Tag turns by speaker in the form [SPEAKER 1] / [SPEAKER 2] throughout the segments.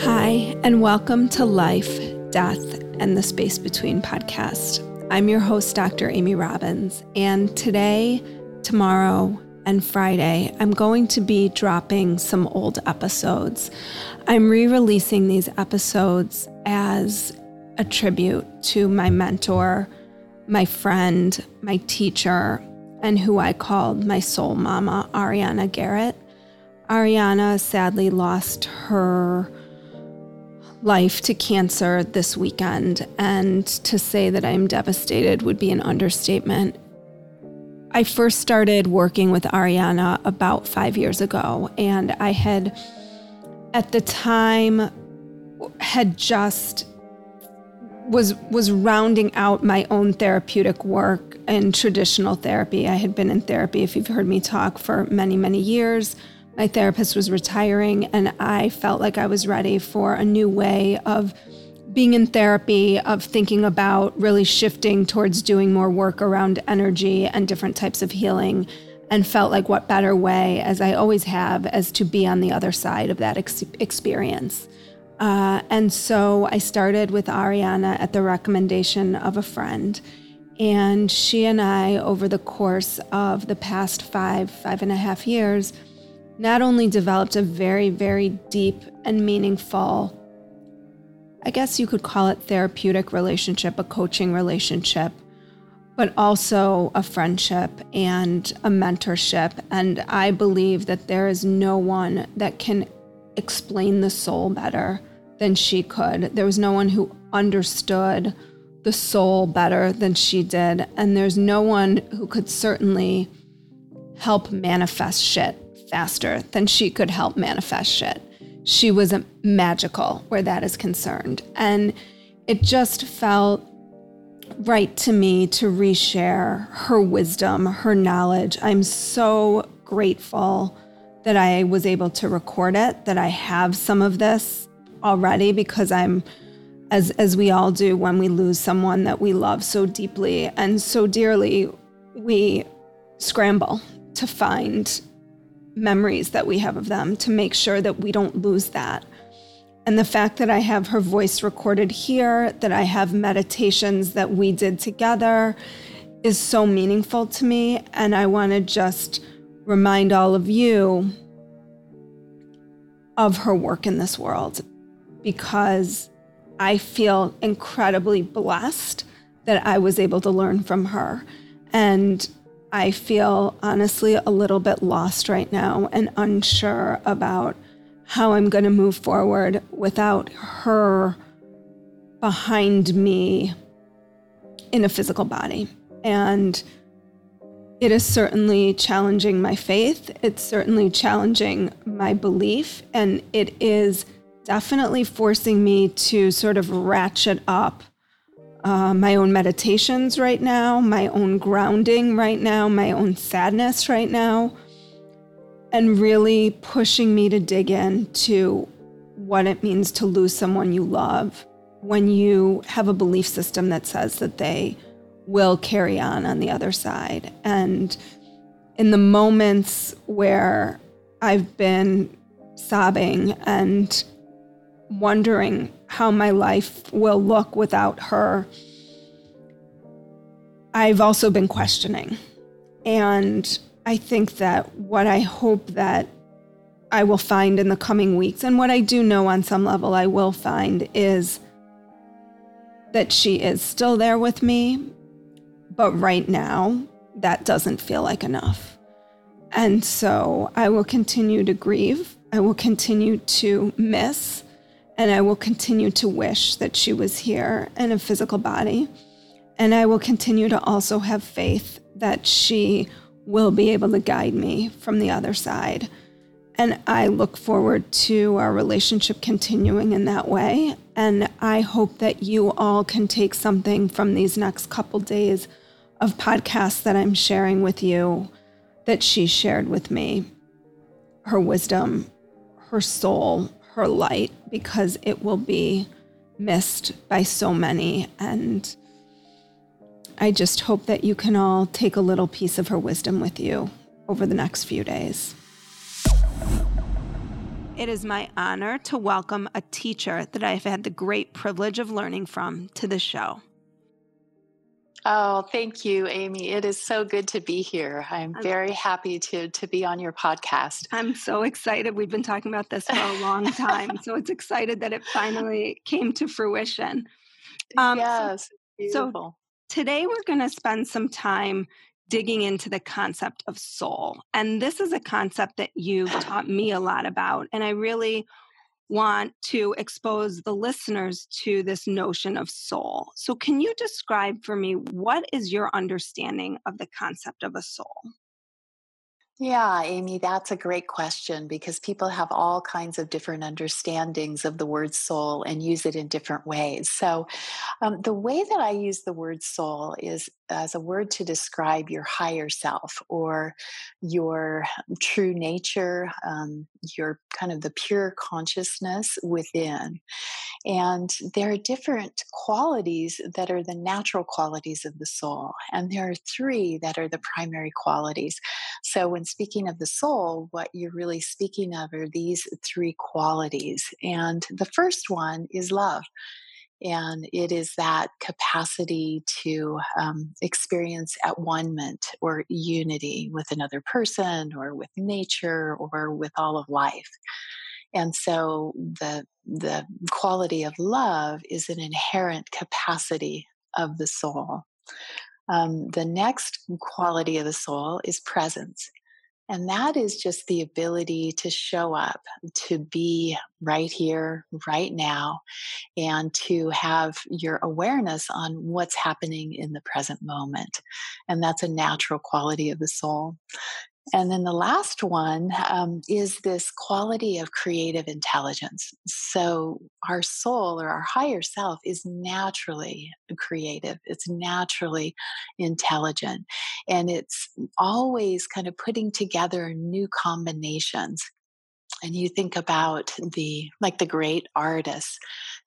[SPEAKER 1] Hi, and welcome to Life, Death, and the Space Between podcast. I'm your host, Dr. Amy Robbins, and today, tomorrow, and Friday, I'm going to be dropping some old episodes. I'm re releasing these episodes as a tribute to my mentor, my friend, my teacher, and who I called my soul mama, Ariana Garrett. Ariana sadly lost her life to cancer this weekend, and to say that I'm devastated would be an understatement. I first started working with Ariana about five years ago, and I had, at the time, had just was was rounding out my own therapeutic work in traditional therapy. I had been in therapy, if you've heard me talk, for many many years my therapist was retiring, and I felt like I was ready for a new way of being in therapy, of thinking about really shifting towards doing more work around energy and different types of healing, and felt like what better way, as I always have, as to be on the other side of that ex- experience. Uh, and so I started with Ariana at the recommendation of a friend. And she and I, over the course of the past five, five and a half years, not only developed a very, very deep and meaningful, I guess you could call it therapeutic relationship, a coaching relationship, but also a friendship and a mentorship. And I believe that there is no one that can explain the soul better than she could. There was no one who understood the soul better than she did. And there's no one who could certainly help manifest shit faster than she could help manifest shit. She was magical where that is concerned. And it just felt right to me to reshare her wisdom, her knowledge. I'm so grateful that I was able to record it, that I have some of this already because I'm as as we all do when we lose someone that we love so deeply and so dearly, we scramble to find memories that we have of them to make sure that we don't lose that. And the fact that I have her voice recorded here, that I have meditations that we did together is so meaningful to me. And I want to just remind all of you of her work in this world because I feel incredibly blessed that I was able to learn from her. And I feel honestly a little bit lost right now and unsure about how I'm going to move forward without her behind me in a physical body. And it is certainly challenging my faith. It's certainly challenging my belief. And it is definitely forcing me to sort of ratchet up uh, my own meditations right now, my own grounding right now, my own sadness right now, and really pushing me to dig into what it means to lose someone you love when you have a belief system that says that they will carry on on the other side. And in the moments where I've been sobbing and wondering how my life will look without her, I've also been questioning. And I think that what I hope that I will find in the coming weeks, and what I do know on some level I will find, is that she is still there with me. But right now, that doesn't feel like enough. And so I will continue to grieve. I will continue to miss. And I will continue to wish that she was here in a physical body. And I will continue to also have faith that she will be able to guide me from the other side. And I look forward to our relationship continuing in that way. And I hope that you all can take something from these next couple days of podcasts that I'm sharing with you that she shared with me her wisdom, her soul, her light because it will be missed by so many. And I just hope that you can all take a little piece of her wisdom with you over the next few days. it is my honor to welcome a teacher that I've had the great privilege of learning from to the show.
[SPEAKER 2] Oh, thank you, Amy. It is so good to be here. I'm very happy to to be on your podcast.
[SPEAKER 1] I'm so excited. We've been talking about this for a long time, so it's excited that it finally came to fruition.
[SPEAKER 2] Um, yes,
[SPEAKER 1] so, so today we're going to spend some time digging into the concept of soul, and this is a concept that you've taught me a lot about, and I really want to expose the listeners to this notion of soul. So, can you describe for me what is your understanding of the concept of a soul?
[SPEAKER 2] Yeah, Amy, that's a great question because people have all kinds of different understandings of the word soul and use it in different ways. So, um, the way that I use the word soul is as a word to describe your higher self or your true nature, um, your kind of the pure consciousness within. And there are different qualities that are the natural qualities of the soul. And there are three that are the primary qualities. So, when speaking of the soul, what you're really speaking of are these three qualities. And the first one is love. And it is that capacity to um, experience at one or unity with another person or with nature or with all of life. And so the the quality of love is an inherent capacity of the soul. Um, the next quality of the soul is presence. And that is just the ability to show up, to be right here, right now, and to have your awareness on what's happening in the present moment. And that's a natural quality of the soul. And then the last one um, is this quality of creative intelligence. So, our soul or our higher self is naturally creative, it's naturally intelligent, and it's always kind of putting together new combinations and you think about the like the great artists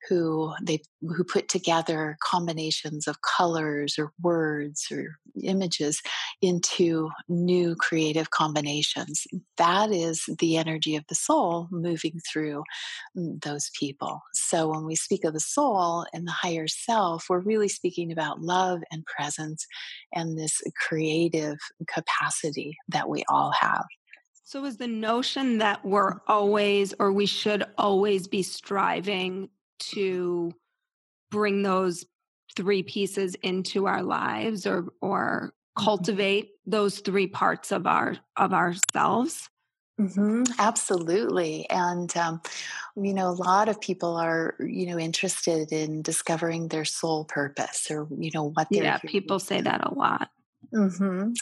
[SPEAKER 2] who they who put together combinations of colors or words or images into new creative combinations that is the energy of the soul moving through mm, those people. So when we speak of the soul and the higher self we're really speaking about love and presence and this creative capacity that we all have
[SPEAKER 1] so, is the notion that we're always or we should always be striving to bring those three pieces into our lives or or mm-hmm. cultivate those three parts of our of ourselves?
[SPEAKER 2] Mm-hmm, absolutely. And, um, you know, a lot of people are, you know, interested in discovering their soul purpose or, you know, what they're.
[SPEAKER 1] Yeah, people say that a lot.
[SPEAKER 2] Mm-hmm.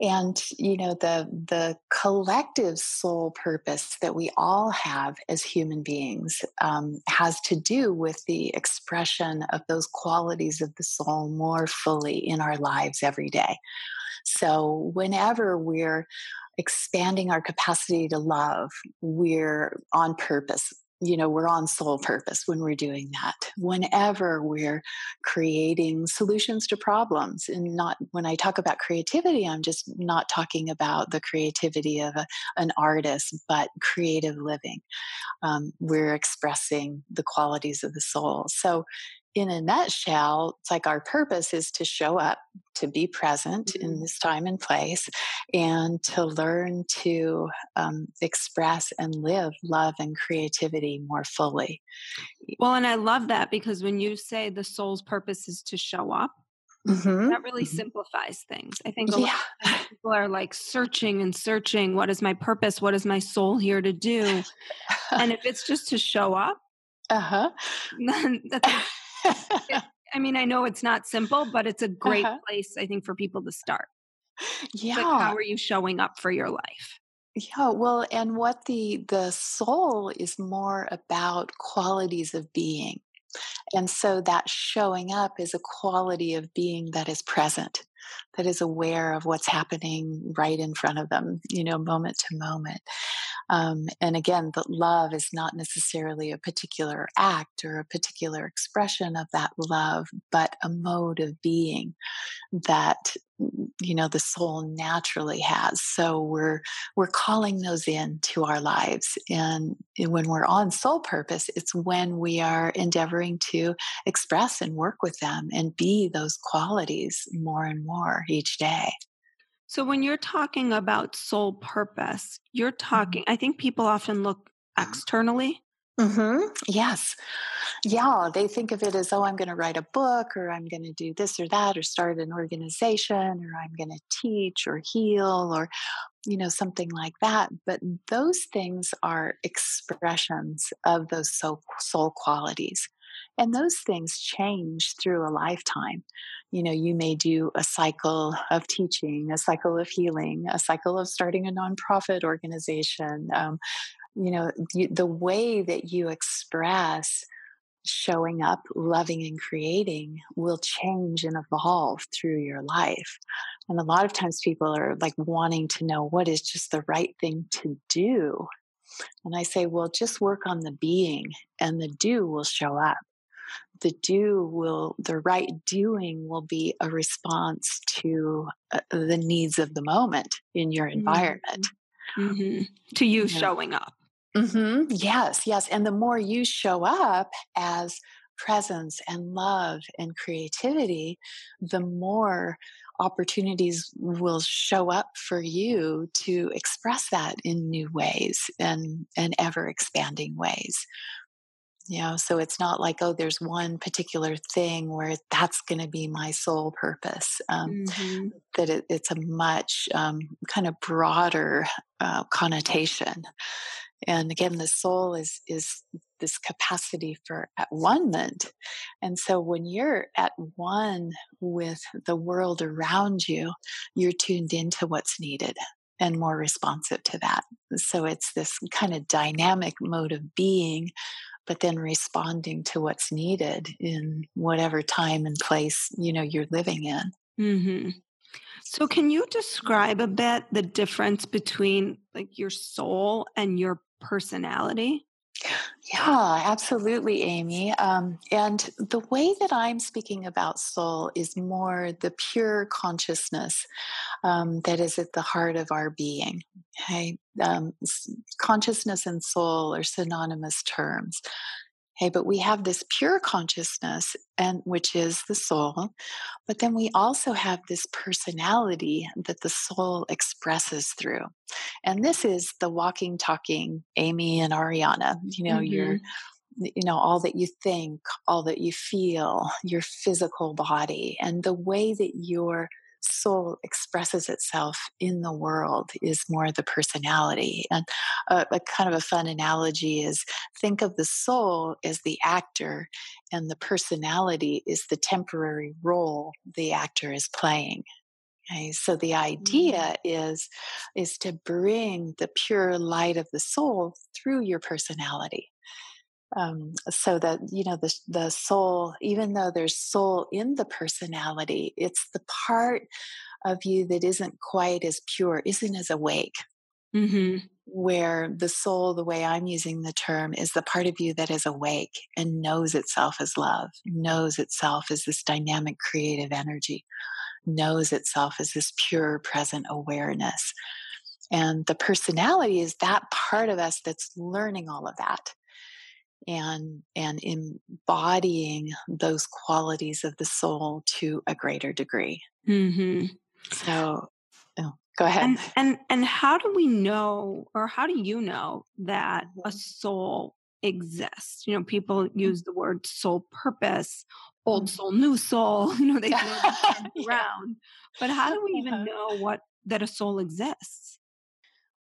[SPEAKER 2] And you know the the collective soul purpose that we all have as human beings um, has to do with the expression of those qualities of the soul more fully in our lives every day. So whenever we're expanding our capacity to love, we're on purpose you know, we're on soul purpose when we're doing that. Whenever we're creating solutions to problems, and not when I talk about creativity, I'm just not talking about the creativity of a, an artist, but creative living. Um, we're expressing the qualities of the soul. So in a nutshell, it's like our purpose is to show up, to be present mm-hmm. in this time and place, and to learn to um, express and live love and creativity more fully.
[SPEAKER 1] Well, and I love that because when you say the soul's purpose is to show up, Mm-hmm. That really mm-hmm. simplifies things. I think a yeah. lot of people are like searching and searching. What is my purpose? What is my soul here to do? and if it's just to show up, uh huh, Then that's I mean, I know it's not simple, but it's a great uh-huh. place, I think, for people to start.
[SPEAKER 2] Yeah.
[SPEAKER 1] Like how are you showing up for your life?
[SPEAKER 2] Yeah, well, and what the the soul is more about qualities of being. And so that showing up is a quality of being that is present, that is aware of what's happening right in front of them, you know, moment to moment. Um, and again, the love is not necessarily a particular act or a particular expression of that love, but a mode of being that you know the soul naturally has. So we're we're calling those in to our lives. And when we're on soul purpose it's when we are endeavoring to express and work with them and be those qualities more and more each day
[SPEAKER 1] so when you're talking about soul purpose you're mm-hmm. talking i think people often look externally
[SPEAKER 2] Mm-hmm. Yes. Yeah. They think of it as, oh, I'm going to write a book or I'm going to do this or that or start an organization or I'm going to teach or heal or, you know, something like that. But those things are expressions of those soul, soul qualities. And those things change through a lifetime. You know, you may do a cycle of teaching, a cycle of healing, a cycle of starting a nonprofit organization, um, you know you, the way that you express showing up loving and creating will change and evolve through your life. And a lot of times people are like wanting to know what is just the right thing to do. And i say well just work on the being and the do will show up the do will the right doing will be a response to uh, the needs of the moment in your mm-hmm. environment
[SPEAKER 1] mm-hmm. to you showing up
[SPEAKER 2] Mm-hmm. Yes, yes. And the more you show up as presence and love and creativity, the more opportunities will show up for you to express that in new ways and, and ever expanding ways. You know, so it's not like, oh, there's one particular thing where that's going to be my sole purpose. Um, mm-hmm. That it, it's a much um, kind of broader uh, connotation and again the soul is is this capacity for at one and so when you're at one with the world around you you're tuned into what's needed and more responsive to that so it's this kind of dynamic mode of being but then responding to what's needed in whatever time and place you know you're living in
[SPEAKER 1] mm-hmm. so can you describe a bit the difference between like your soul and your personality?
[SPEAKER 2] Yeah, absolutely, Amy. Um, and the way that I'm speaking about soul is more the pure consciousness um, that is at the heart of our being. Okay, um, consciousness and soul are synonymous terms. Okay, but we have this pure consciousness, and which is the soul, but then we also have this personality that the soul expresses through. And this is the walking, talking Amy and Ariana. You know, mm-hmm. you're you know all that you think all that you feel your physical body and the way that you're soul expresses itself in the world is more the personality. And a, a, kind of a fun analogy is think of the soul as the actor, and the personality is the temporary role the actor is playing. Okay, so the idea mm-hmm. is is to bring the pure light of the soul through your personality. Um, so that you know the the soul, even though there's soul in the personality, it's the part of you that isn't quite as pure, isn't as awake. Mm-hmm. Where the soul, the way I'm using the term, is the part of you that is awake and knows itself as love, knows itself as this dynamic creative energy, knows itself as this pure present awareness. And the personality is that part of us that's learning all of that and and embodying those qualities of the soul to a greater degree. Mm-hmm. So, oh, go ahead.
[SPEAKER 1] And, and and how do we know, or how do you know that a soul exists? You know, people mm-hmm. use the word soul purpose, old mm-hmm. soul, new soul. You know, they around. yeah. But how do we even uh-huh. know what that a soul exists?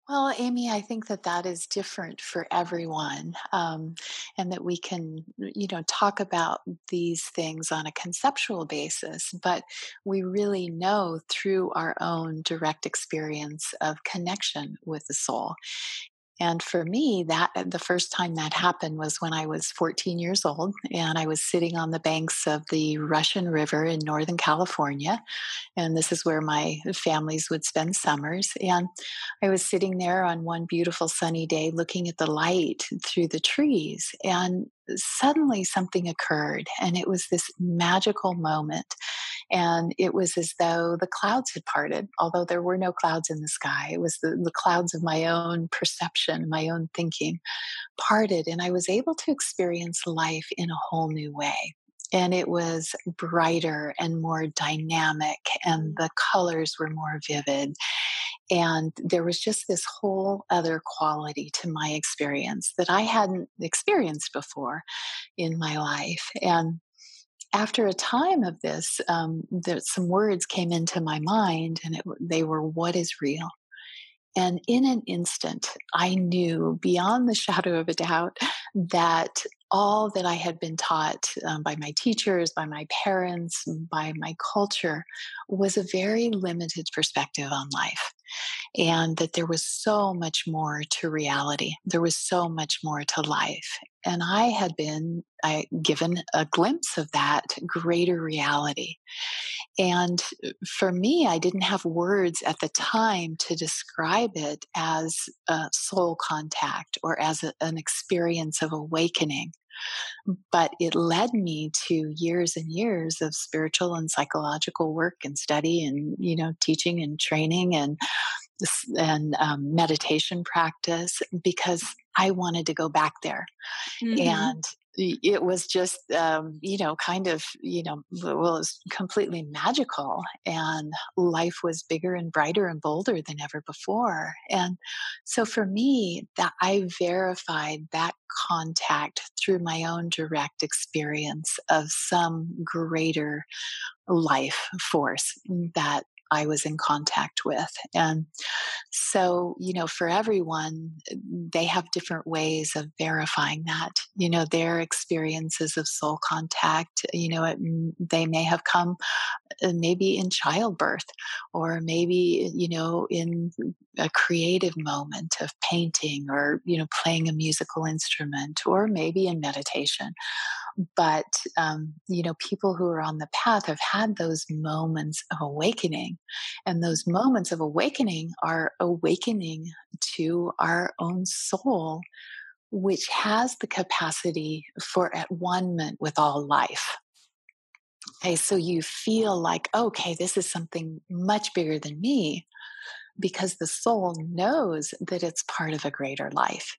[SPEAKER 2] Well, Amy, I think that that is different for everyone, um, and that we can, you know, talk about these things on a conceptual basis, but we really know through our own direct experience of connection with the soul. And for me, that uh, the first time that happened was when I was 14 years old, and I was sitting on the banks of the Russian River in Northern California, and this is where my families would spend summers. And I was sitting there on one beautiful sunny day, looking at the light through the trees, and suddenly something occurred, and it was this magical moment. And it was as though the clouds had parted, although there were no clouds in the sky. It was the, the clouds of my own perception, my own thinking parted. And I was able to experience life in a whole new way and it was brighter and more dynamic and the colors were more vivid and there was just this whole other quality to my experience that i hadn't experienced before in my life and after a time of this, um, some words came into my mind, and it, they were, What is real? And in an instant, I knew beyond the shadow of a doubt that all that I had been taught um, by my teachers, by my parents, by my culture was a very limited perspective on life and that there was so much more to reality. There was so much more to life. And I had been I, given a glimpse of that greater reality. And uh, for me, I didn't have words at the time to describe it as a soul contact or as a, an experience of awakening but it led me to years and years of spiritual and psychological work and study and you know teaching and training and and um, meditation practice because I wanted to go back there. Mm-hmm. And it was just, um, you know, kind of, you know, well, it was completely magical. And life was bigger and brighter and bolder than ever before. And so for me, that I verified that contact through my own direct experience of some greater life force that I was in contact with. And so, you know, for everyone, they have different ways of verifying that. You know, their experiences of soul contact, you know, it, mm, they may have come maybe in childbirth or maybe, you know, in a creative moment of painting or, you know, playing a musical instrument or maybe in meditation. But um, you know people who are on the path have had those moments of awakening and those moments of awakening are awakening to our own soul which has the capacity for at one with all life okay so you feel like okay this is something much bigger than me because the soul knows that it's part of a greater life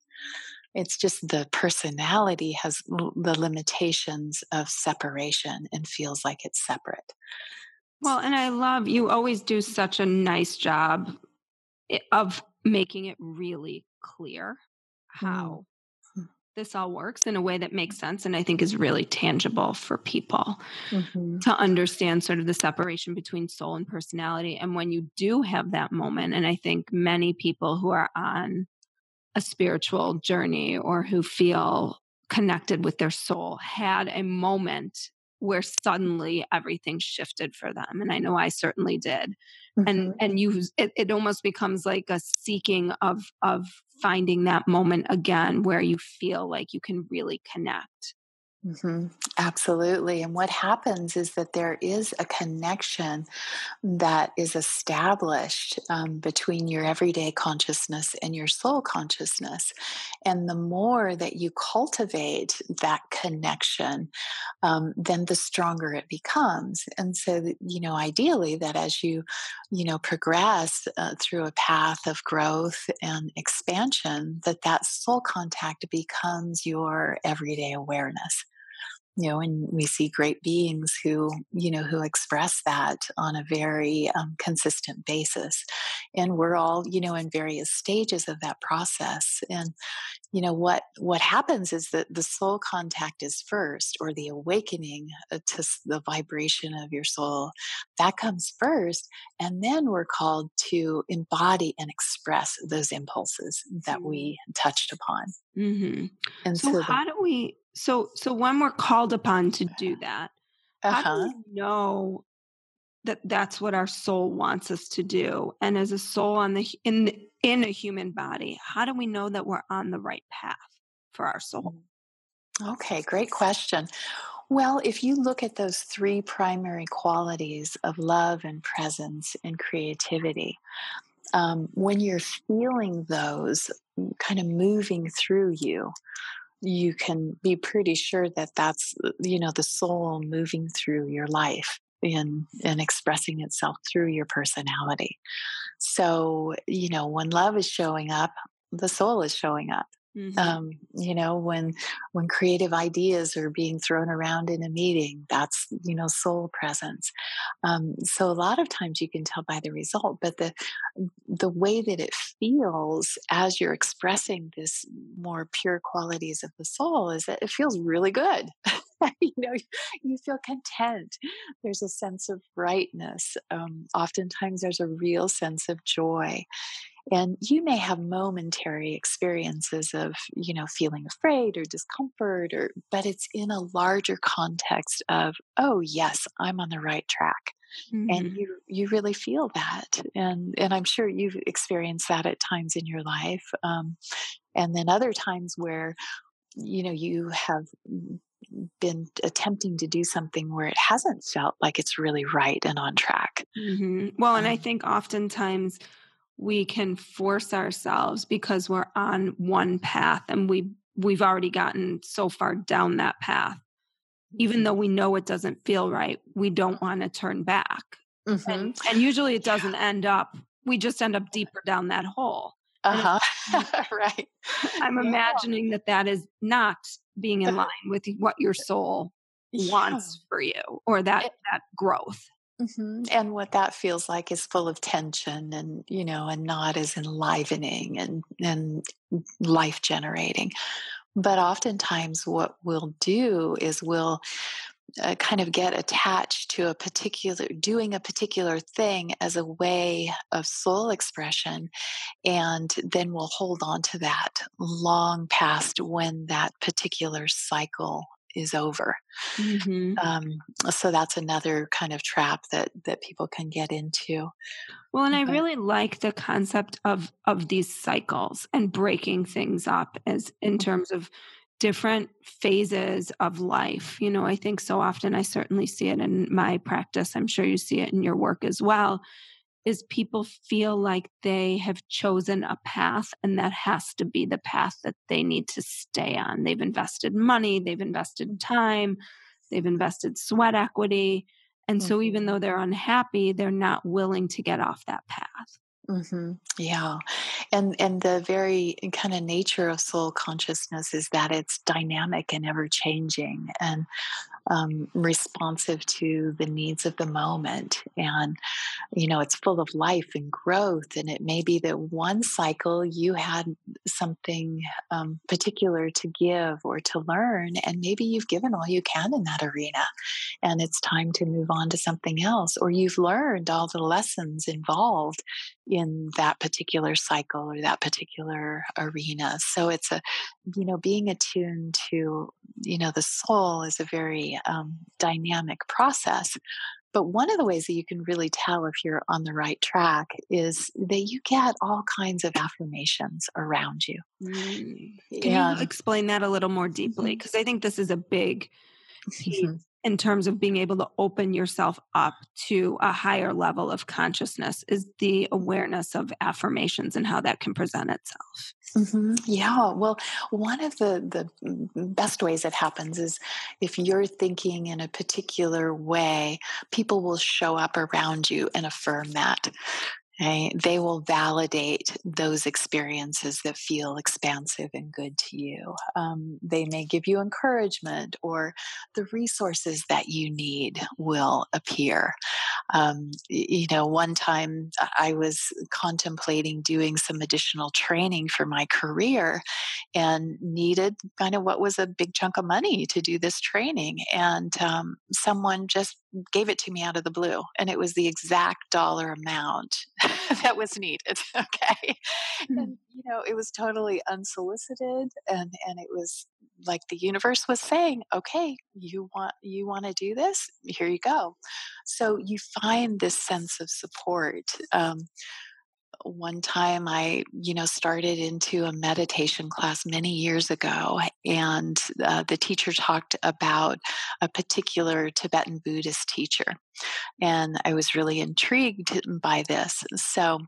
[SPEAKER 2] it's just the personality has l- the limitations of separation and feels like it's separate.
[SPEAKER 1] Well, and I love you always do such a nice job of making it really clear how mm. This all works in a way that makes sense and I think is really tangible for people mm-hmm. to understand sort of the separation between soul and personality. And when you do have that moment, and I think many people who are on a spiritual journey or who feel connected with their soul had a moment where suddenly everything shifted for them and i know i certainly did mm-hmm. and and you it, it almost becomes like a seeking of of finding that moment again where you feel like you can really connect
[SPEAKER 2] Mm-hmm. Absolutely. And what happens is that there is a connection that is established um, between your everyday consciousness and your soul consciousness. And the more that you cultivate that connection, um, then the stronger it becomes. And so, you know, ideally, that as you, you know, progress uh, through a path of growth and expansion, that that soul contact becomes your everyday awareness you know and we see great beings who you know who express that on a very um, consistent basis and we're all you know in various stages of that process and you know what what happens is that the soul contact is first or the awakening uh, to the vibration of your soul that comes first and then we're called to embody and express those impulses that we mm-hmm. touched upon
[SPEAKER 1] mm-hmm. and so, so how do we so so when we're called upon to do that uh-huh. how do we uh-huh. know that that's what our soul wants us to do and as a soul on the in in a human body how do we know that we're on the right path for our soul
[SPEAKER 2] mm. okay great question well if you look at those three primary qualities of love and presence and creativity um, when you're feeling those mm, kind of moving through you you can be pretty sure that that's uh, you know the soul moving through your life in in expressing itself through your personality. So you know when love is showing up the soul is showing up Mm-hmm. Um, you know, when when creative ideas are being thrown around in a meeting, that's you know soul presence. Um, so a lot of times you can tell by the result, but the the way that it feels as you're expressing this more pure qualities of the soul is that it feels really good. you know, you feel content. There's a sense of brightness. Um, oftentimes, there's a real sense of joy. And you may have momentary experiences of, you know, feeling afraid or discomfort, or but it's in a larger context of, oh yes, I'm on the right track. Mm-hmm. And you you really feel that, and and I'm sure you've experienced that at times in your life, um, and then other times where you know you have been attempting to do something where it hasn't felt like it's really right and on track.
[SPEAKER 1] Mm-hmm. Well, and I um think oftentimes we can force ourselves because we're on one path and we we've already gotten so far down that path. Even though we know it doesn't feel right, we don't want to turn back. Mm-hmm. And, and, usually it doesn't yeah. end up, we just end up deeper down that hole.
[SPEAKER 2] Uh huh. right.
[SPEAKER 1] I'm yeah. imagining that that is not being in line with what your soul yeah. wants for you or that, it, that growth.
[SPEAKER 2] Mm-hmm. And what that feels like is full of tension and, you know, and not as enlivening and, and life generating. But oftentimes, what we'll do is we'll uh, kind of get attached to a particular, doing a particular thing as a way of soul expression. And then we'll hold on to that long past when that particular cycle is over. Mm-hmm. Um, so that's another kind of trap that that people can get into.
[SPEAKER 1] Well, and I really like the concept of of these cycles and breaking things up as in mm-hmm. terms of different phases of life. You know, I think so often I certainly see it in my practice. I'm sure you see it in your work as well is people feel like they have chosen a path and that has to be the path that they need to stay on. They've invested money, they've invested time, they've invested sweat equity. And mm-hmm. so even though they're unhappy, they're not willing to get off that path.
[SPEAKER 2] Mm-hmm. Yeah, and and the very kind of nature of soul consciousness is that it's dynamic and ever changing, and um, responsive to the needs of the moment. And, you know, it's full of life and growth. And it may be that one cycle you had something um, particular to give or to learn, and maybe you've given all you can in that arena, and it's time to move on to something else, or you've learned all the lessons involved in that particular cycle or that particular arena. So it's a, you know, being attuned to, you know, the soul is a very um, dynamic process. But one of the ways that you can really tell if you're on the right track is that you get all kinds of affirmations around you.
[SPEAKER 1] Mm. Can and, you explain that a little more deeply? Because mm-hmm. I think this is a big piece. In terms of being able to open yourself up to a higher level of consciousness is the awareness of affirmations and how that can present itself.
[SPEAKER 2] Mm-hmm. Yeah, well, one of the the best ways it happens is if you're thinking in a particular way, people will show up around you and affirm that. Right? They will validate those experiences that feel expansive and good to you. Um, they may give you encouragement, or the resources that you need will appear. Um, you know, one time I was contemplating doing some additional training for my career and needed kind of what was a big chunk of money to do this training. And um, someone just gave it to me out of the blue, and it was the exact dollar amount that was needed. Okay, mm-hmm. and you know, it was totally unsolicited, and and it was like the universe was saying, "Okay, you want you want to do this? Here you go." So you find this sense of support. Um, one time I, you know, started into a meditation class many years ago, and uh, the teacher talked about a particular Tibetan Buddhist teacher. And I was really intrigued by this. So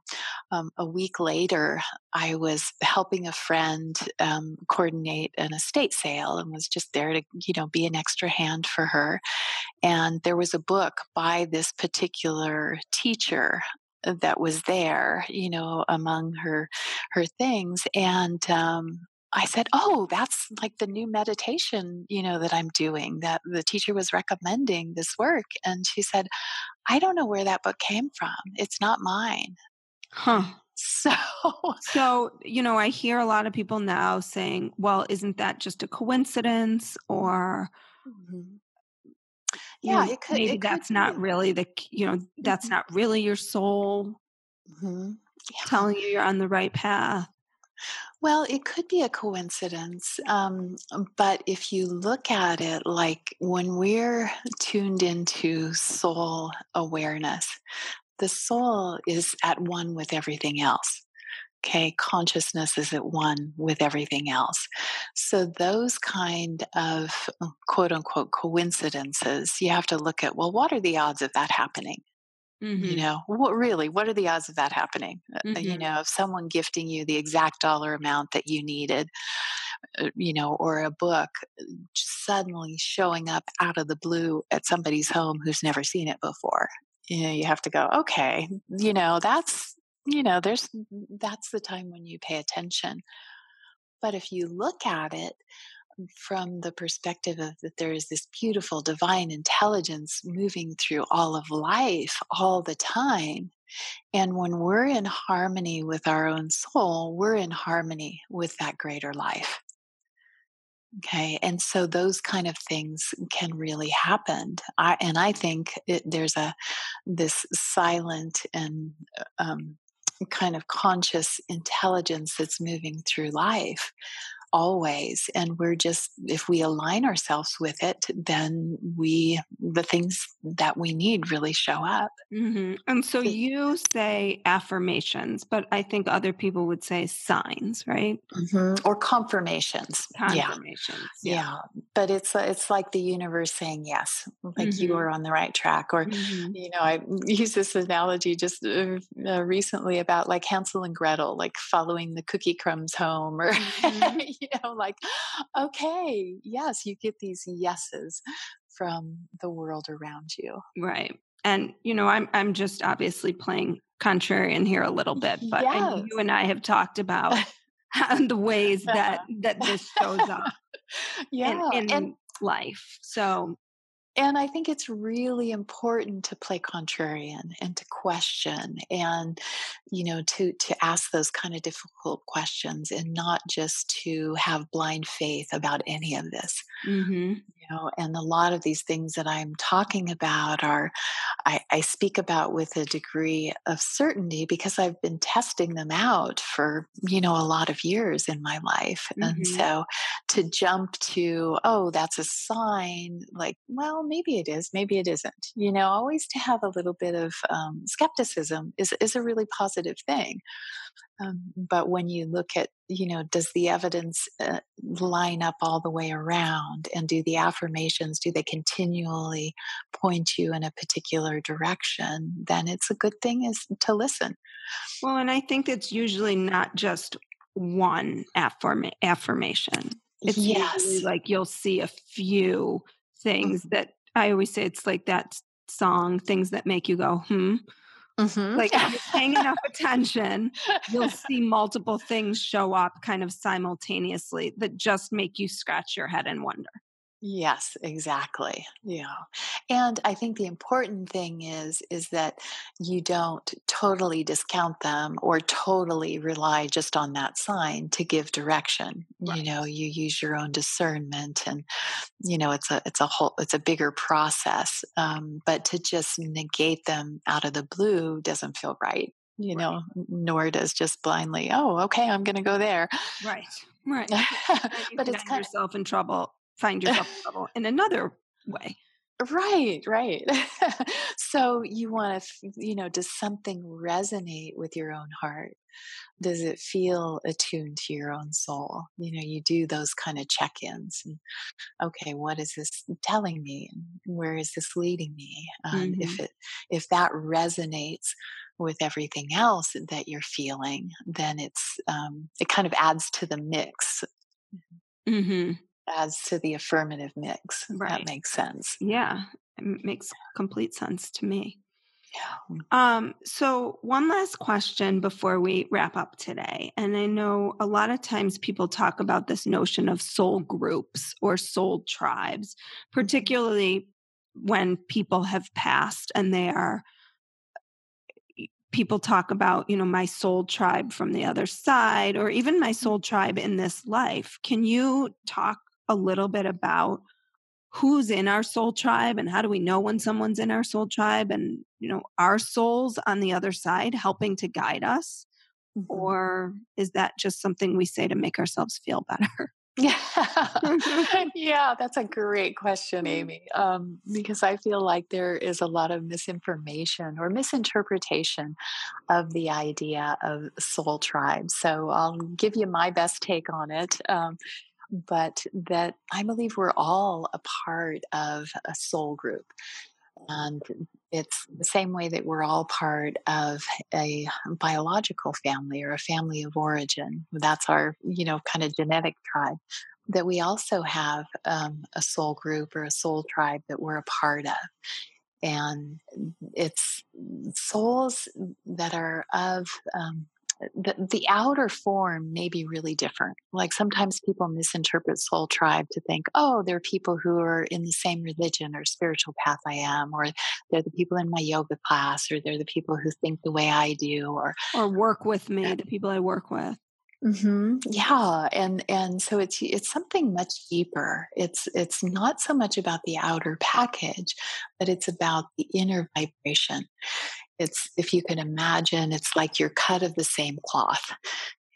[SPEAKER 2] um, a week later, I was helping a friend um, coordinate an estate sale and was just there to, you know, be an extra hand for her. And there was a book by this particular teacher that was there, you know, among her her things. And um, I said, "Oh, that's like the new meditation, you know, that I'm doing. That the teacher was recommending this work." And she said, "I don't know where that book came from. It's not mine."
[SPEAKER 1] Huh.
[SPEAKER 2] So,
[SPEAKER 1] so you know, I hear a lot of people now saying, "Well, isn't that just a coincidence?" Or mm-hmm
[SPEAKER 2] yeah it could
[SPEAKER 1] maybe
[SPEAKER 2] it
[SPEAKER 1] that's
[SPEAKER 2] could
[SPEAKER 1] not
[SPEAKER 2] be.
[SPEAKER 1] really the you know that's mm-hmm. not really your soul mm-hmm. yeah. telling you you're on the right path
[SPEAKER 2] well, it could be a coincidence, um, but if you look at it like when we're tuned into soul awareness, the soul is at one with everything else okay consciousness is at one with everything else so those kind of uh, quote unquote coincidences you have to look at well what are the odds of that happening mm-hmm. you know what really what are the odds of that happening mm-hmm. you know of someone gifting you the exact dollar amount that you needed uh, you know or a book suddenly showing up out of the blue at somebody's home who's never seen it before you know you have to go okay you know that's you know there's that's the time when you pay attention. But if you look at it from the perspective of that there is this beautiful divine intelligence moving through all of life all the time and when we're in harmony with our own soul we're in harmony with that greater life. Okay and so those kind of things can really happen. I, and i think it, there's a this silent and uh, um, kind of conscious intelligence that's moving through life always and we're just if we align ourselves with it then we the things that we need really show up
[SPEAKER 1] mm-hmm. and so you say affirmations but i think other people would say signs right
[SPEAKER 2] mm-hmm. or confirmations
[SPEAKER 1] confirmations
[SPEAKER 2] yeah. yeah. yeah but it's it's like the universe saying yes like mm-hmm. you are on the right track or mm-hmm. you know i use this analogy just uh, uh, recently about like hansel and gretel like following the cookie crumbs home or mm-hmm. you know, like, okay, yes, you get these yeses from the world around you.
[SPEAKER 1] Right. And you know, I'm I'm just obviously playing contrarian here a little bit, but yes. you and I have talked about the ways that that this shows up
[SPEAKER 2] yeah.
[SPEAKER 1] in, in and, life. So
[SPEAKER 2] and I think it's really important to play contrarian and to question and, you know, to, to ask those kind of difficult questions and not just to have blind faith about any of this. Mm-hmm. You know, and a lot of these things that I'm talking about are, I, I speak about with a degree of certainty because I've been testing them out for, you know, a lot of years in my life. Mm-hmm. And so to jump to, oh, that's a sign, like, well, maybe it is, maybe it isn't. You know, always to have a little bit of um, skepticism is, is a really positive thing. Um, but when you look at, you know, does the evidence uh, line up all the way around? And do the affirmations, do they continually point you in a particular direction? Then it's a good thing is to listen.
[SPEAKER 1] Well, and I think it's usually not just one affirma- affirmation. It's yes. like you'll see a few things mm-hmm. that I always say it's like that song, things that make you go, hmm. Mm-hmm. Like if you're paying enough attention, you'll see multiple things show up kind of simultaneously that just make you scratch your head and wonder.
[SPEAKER 2] Yes, exactly. Yeah. And I think the important thing is is that you don't totally discount them or totally rely just on that sign to give direction. Right. You know, you use your own discernment and you know it's a it's a whole it's a bigger process um, but to just negate them out of the blue doesn't feel right you right. know nor does just blindly oh okay i'm going to go there
[SPEAKER 1] right right but it's kind yourself in trouble find yourself in another way
[SPEAKER 2] Right, right. so you want to, you know, does something resonate with your own heart? Does it feel attuned to your own soul? You know, you do those kind of check ins. Okay, what is this telling me? Where is this leading me? Um, mm-hmm. If it, if that resonates with everything else that you're feeling, then it's um, it kind of adds to the mix. Mm-hmm adds to the affirmative mix. Right. That makes sense.
[SPEAKER 1] Yeah, it makes complete sense to me. Yeah. Um, so one last question before we wrap up today. And I know a lot of times people talk about this notion of soul groups or soul tribes, mm-hmm. particularly when people have passed and they are people talk about, you know, my soul tribe from the other side or even my mm-hmm. soul tribe in this life. Can you talk a little bit about who's in our soul tribe and how do we know when someone's in our soul tribe and you know our souls on the other side helping to guide us mm-hmm. or is that just something we say to make ourselves feel better
[SPEAKER 2] yeah yeah that's a great question amy um, because i feel like there is a lot of misinformation or misinterpretation of the idea of soul tribe so i'll give you my best take on it um, but that I believe we're all a part of a soul group. And it's the same way that we're all part of a biological family or a family of origin. That's our, you know, kind of genetic tribe. That we also have um, a soul group or a soul tribe that we're a part of. And it's souls that are of um, the, the outer form may be really different. Like sometimes people misinterpret soul tribe to think, oh, they're people who are in the same religion or spiritual path I am, or they're the people in my yoga class, or they're the people who think the way I do, or
[SPEAKER 1] or work with me, the people I work with.
[SPEAKER 2] Mm-hmm. Yeah, and and so it's it's something much deeper. It's it's not so much about the outer package, but it's about the inner vibration. It's, if you can imagine, it's like you're cut of the same cloth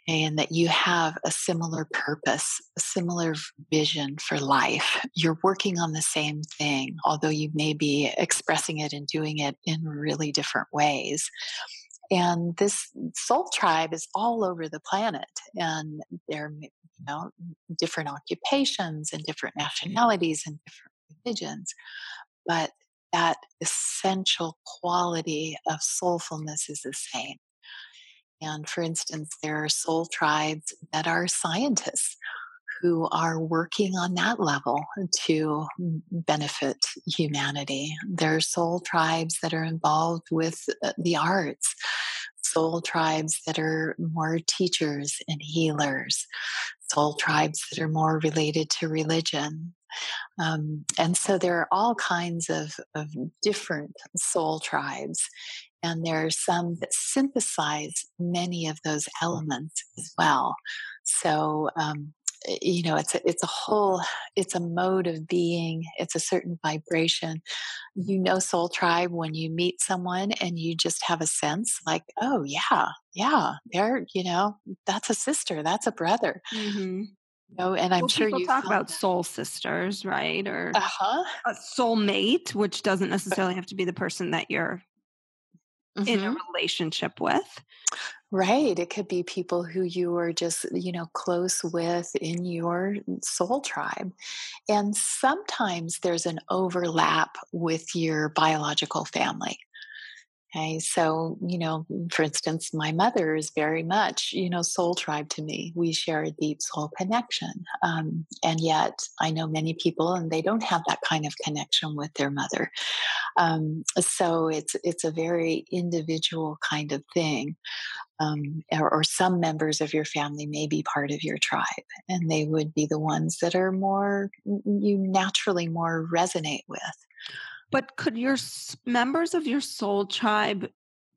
[SPEAKER 2] and that you have a similar purpose, a similar vision for life. You're working on the same thing, although you may be expressing it and doing it in really different ways. And this soul tribe is all over the planet, and they're you know different occupations and different nationalities and different religions, but that essential quality of soulfulness is the same. And for instance, there are soul tribes that are scientists who are working on that level to benefit humanity. There are soul tribes that are involved with uh, the arts, soul tribes that are more teachers and healers, soul tribes that are more related to religion, um, and so there are all kinds of, of different soul tribes. And there are some that synthesize many of those elements as well. So, um, you know, it's a, it's a whole, it's a mode of being. It's a certain vibration. You know, soul tribe when you meet someone and you just have a sense like, oh yeah, yeah, they're, you know, that's a sister, that's a brother. Mm-hmm
[SPEAKER 1] know, and I'm well, sure you talk about that. soul sisters, right? Or uh-huh. a soul mate, which doesn't necessarily have to be the person that you're mm-hmm. in a mm-hmm. relationship with.
[SPEAKER 2] Right. It could be people who you are just, you know, close with in your soul tribe. And sometimes there's an overlap with your biological family. Okay, so, you know, for instance, my mother is very much, you know, soul tribe to me. We share a deep soul connection. Um, and yet I know many people and they don't have that kind of connection with their mother. Um, so it's, it's a very individual kind of thing. Um, or, or some members of your family may be part of your tribe and they would be the ones that are more, you naturally more resonate with.
[SPEAKER 1] But could your members of your soul tribe,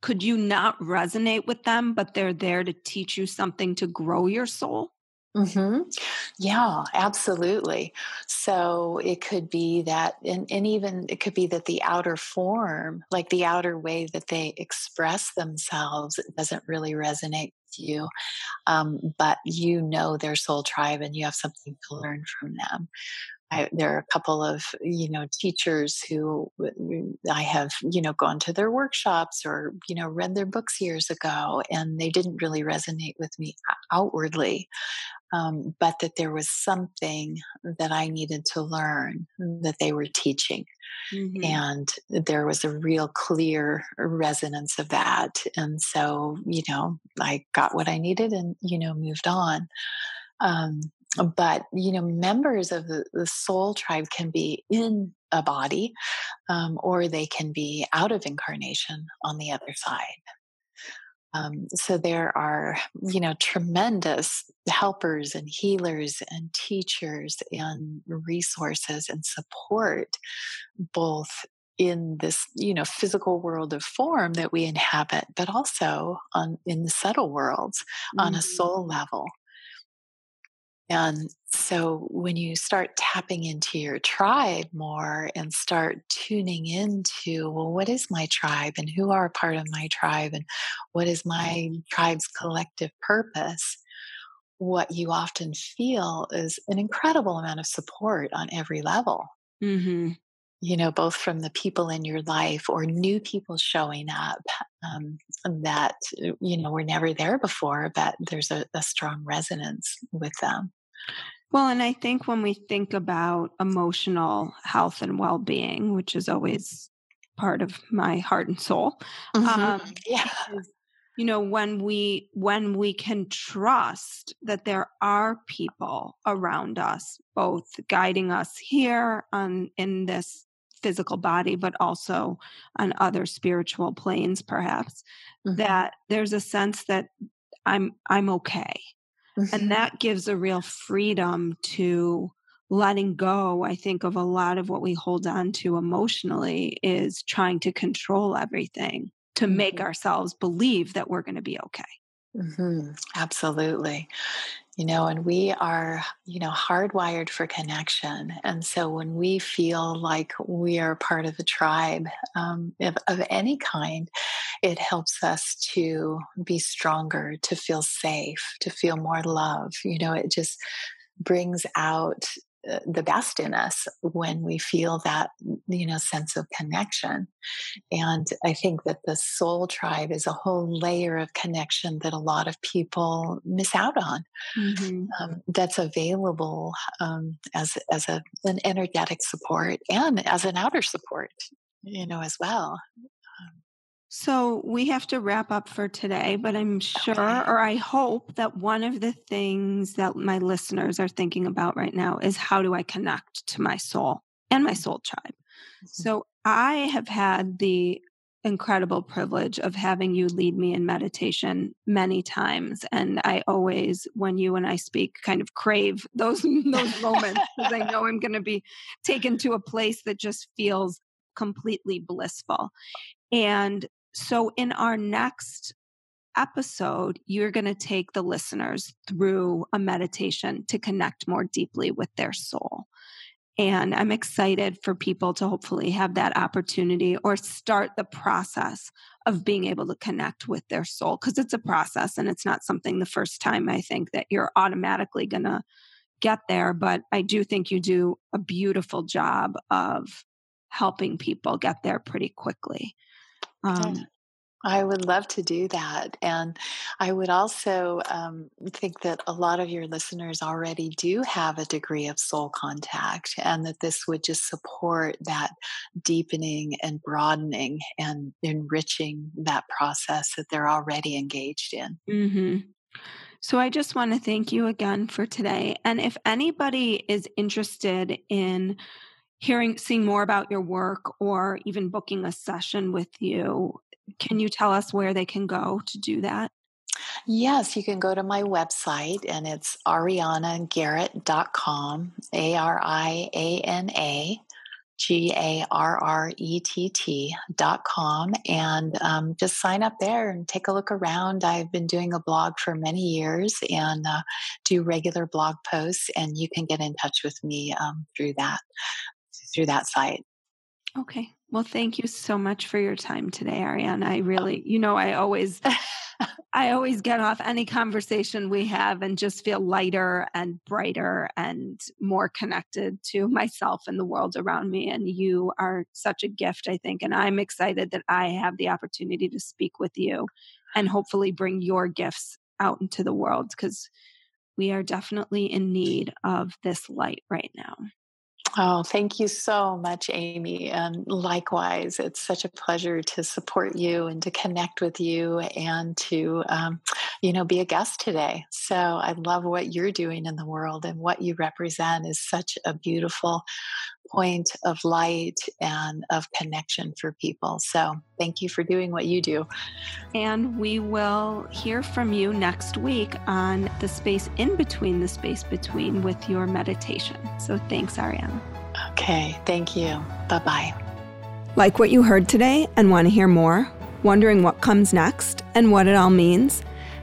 [SPEAKER 1] could you not resonate with them, but they're there to teach you something to grow your soul?
[SPEAKER 2] Mm-hmm. Yeah, absolutely. So it could be that, and, and even it could be that the outer form, like the outer way that they express themselves, doesn't really resonate with you. Um, but you know their soul tribe and you have something to learn from them. I, there are a couple of you know teachers who I have you know gone to their workshops or you know read their books years ago, and they didn't really resonate with me outwardly, um, but that there was something that I needed to learn that they were teaching. Mm-hmm. And there was a real clear resonance of that. And so, you know, I got what I needed and, you know, moved on. Um, but you know members of the, the soul tribe can be in a body um, or they can be out of incarnation on the other side um, so there are you know tremendous helpers and healers and teachers and resources and support both in this you know physical world of form that we inhabit but also on in the subtle worlds mm-hmm. on a mm-hmm. soul level and so when you start tapping into your tribe more and start tuning into, well, what is my tribe and who are part of my tribe and what is my tribe's collective purpose? What you often feel is an incredible amount of support on every level. Mm-hmm you know, both from the people in your life or new people showing up um, that, uh, you know, were never there before, but there's a, a strong resonance with them.
[SPEAKER 1] Well, and I think when we think about emotional health and well being, which is always part of my heart and soul, mm-hmm. um, yeah. you know when we when we can trust that there are people around us both guiding us here on in this physical body, but also on other spiritual planes, perhaps, mm-hmm. that there's a sense that I'm I'm okay. Mm-hmm. And that gives a real freedom to letting go, I think, of a lot of what we hold on to emotionally is trying to control everything to mm-hmm. make ourselves believe that we're going to be okay.
[SPEAKER 2] Mm-hmm. Absolutely you know and we are you know hardwired for connection and so when we feel like we are part of a tribe um, of, of any kind it helps us to be stronger to feel safe to feel more love you know it just brings out the best in us when we feel that you know sense of connection and i think that the soul tribe is a whole layer of connection that a lot of people miss out on mm-hmm. um, that's available um, as as a, an energetic support and as an outer support you know as well
[SPEAKER 1] so we have to wrap up for today, but I'm sure, or I hope, that one of the things that my listeners are thinking about right now is how do I connect to my soul and my soul tribe? Mm-hmm. So I have had the incredible privilege of having you lead me in meditation many times and i always when you and i speak kind of crave those those moments because i know i'm going to be taken to a place that just feels completely blissful and so, in our next episode, you're going to take the listeners through a meditation to connect more deeply with their soul. And I'm excited for people to hopefully have that opportunity or start the process of being able to connect with their soul because it's a process and it's not something the first time I think that you're automatically going to get there. But I do think you do a beautiful job of helping people get there pretty quickly.
[SPEAKER 2] Um, I would love to do that. And I would also um, think that a lot of your listeners already do have a degree of soul contact, and that this would just support that deepening and broadening and enriching that process that they're already engaged in.
[SPEAKER 1] Mm-hmm. So I just want to thank you again for today. And if anybody is interested in hearing seeing more about your work or even booking a session with you can you tell us where they can go to do that
[SPEAKER 2] Yes, you can go to my website and it's arianagarrett.com, A R I A N A G A R R E T T dot com, and um, just sign up there and take a look around. I've been doing a blog for many years and uh, do regular blog posts, and you can get in touch with me um, through that through that site.
[SPEAKER 1] Okay. Well, thank you so much for your time today, Ariana. I oh. really, you know, I always I always get off any conversation we have and just feel lighter and brighter and more connected to myself and the world around me. And you are such a gift, I think. And I'm excited that I have the opportunity to speak with you and hopefully bring your gifts out into the world because we are definitely in need of this light right now.
[SPEAKER 2] Oh, thank you so much, Amy. And likewise, it's such a pleasure to support you and to connect with you and to, um, you know, be a guest today. So I love what you're doing in the world and what you represent is such a beautiful point of light and of connection for people. So thank you for doing what you do.
[SPEAKER 1] And we will hear from you next week on the space in between the space between with your meditation. So thanks, Ariana.
[SPEAKER 2] Okay, thank you. Bye bye.
[SPEAKER 1] Like what you heard today and want to hear more? Wondering what comes next and what it all means?